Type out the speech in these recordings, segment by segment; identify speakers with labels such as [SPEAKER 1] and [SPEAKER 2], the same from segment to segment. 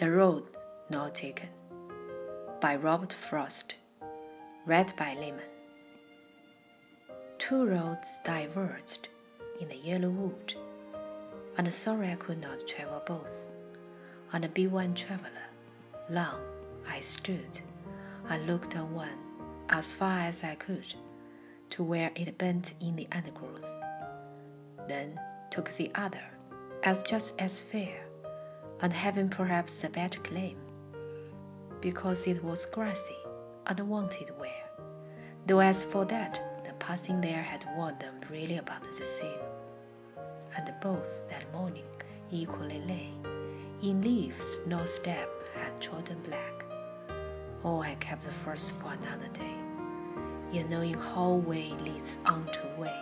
[SPEAKER 1] The Road Not Taken by Robert Frost. Read by Lehman. Two roads diverged in the yellow wood, and sorry I could not travel both. On the B1 traveler, long I stood and looked on one as far as I could to where it bent in the undergrowth. Then took the other as just as fair, and having perhaps a better claim, because it was grassy and wanted wear, though as for that, the passing there had worn them really about the same, and both that morning equally lay, in leaves no step had trodden black. Oh, I kept the first for another day, yet knowing how way leads on to way,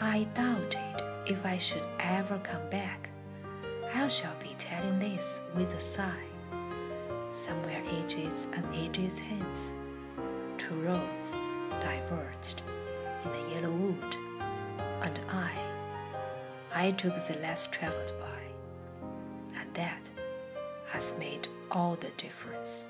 [SPEAKER 1] I doubted if I should ever come back, I shall be telling this with a sigh. Somewhere ages and ages hence, two roads diverged in the yellow wood, and I, I took the less traveled by, and that has made all the difference.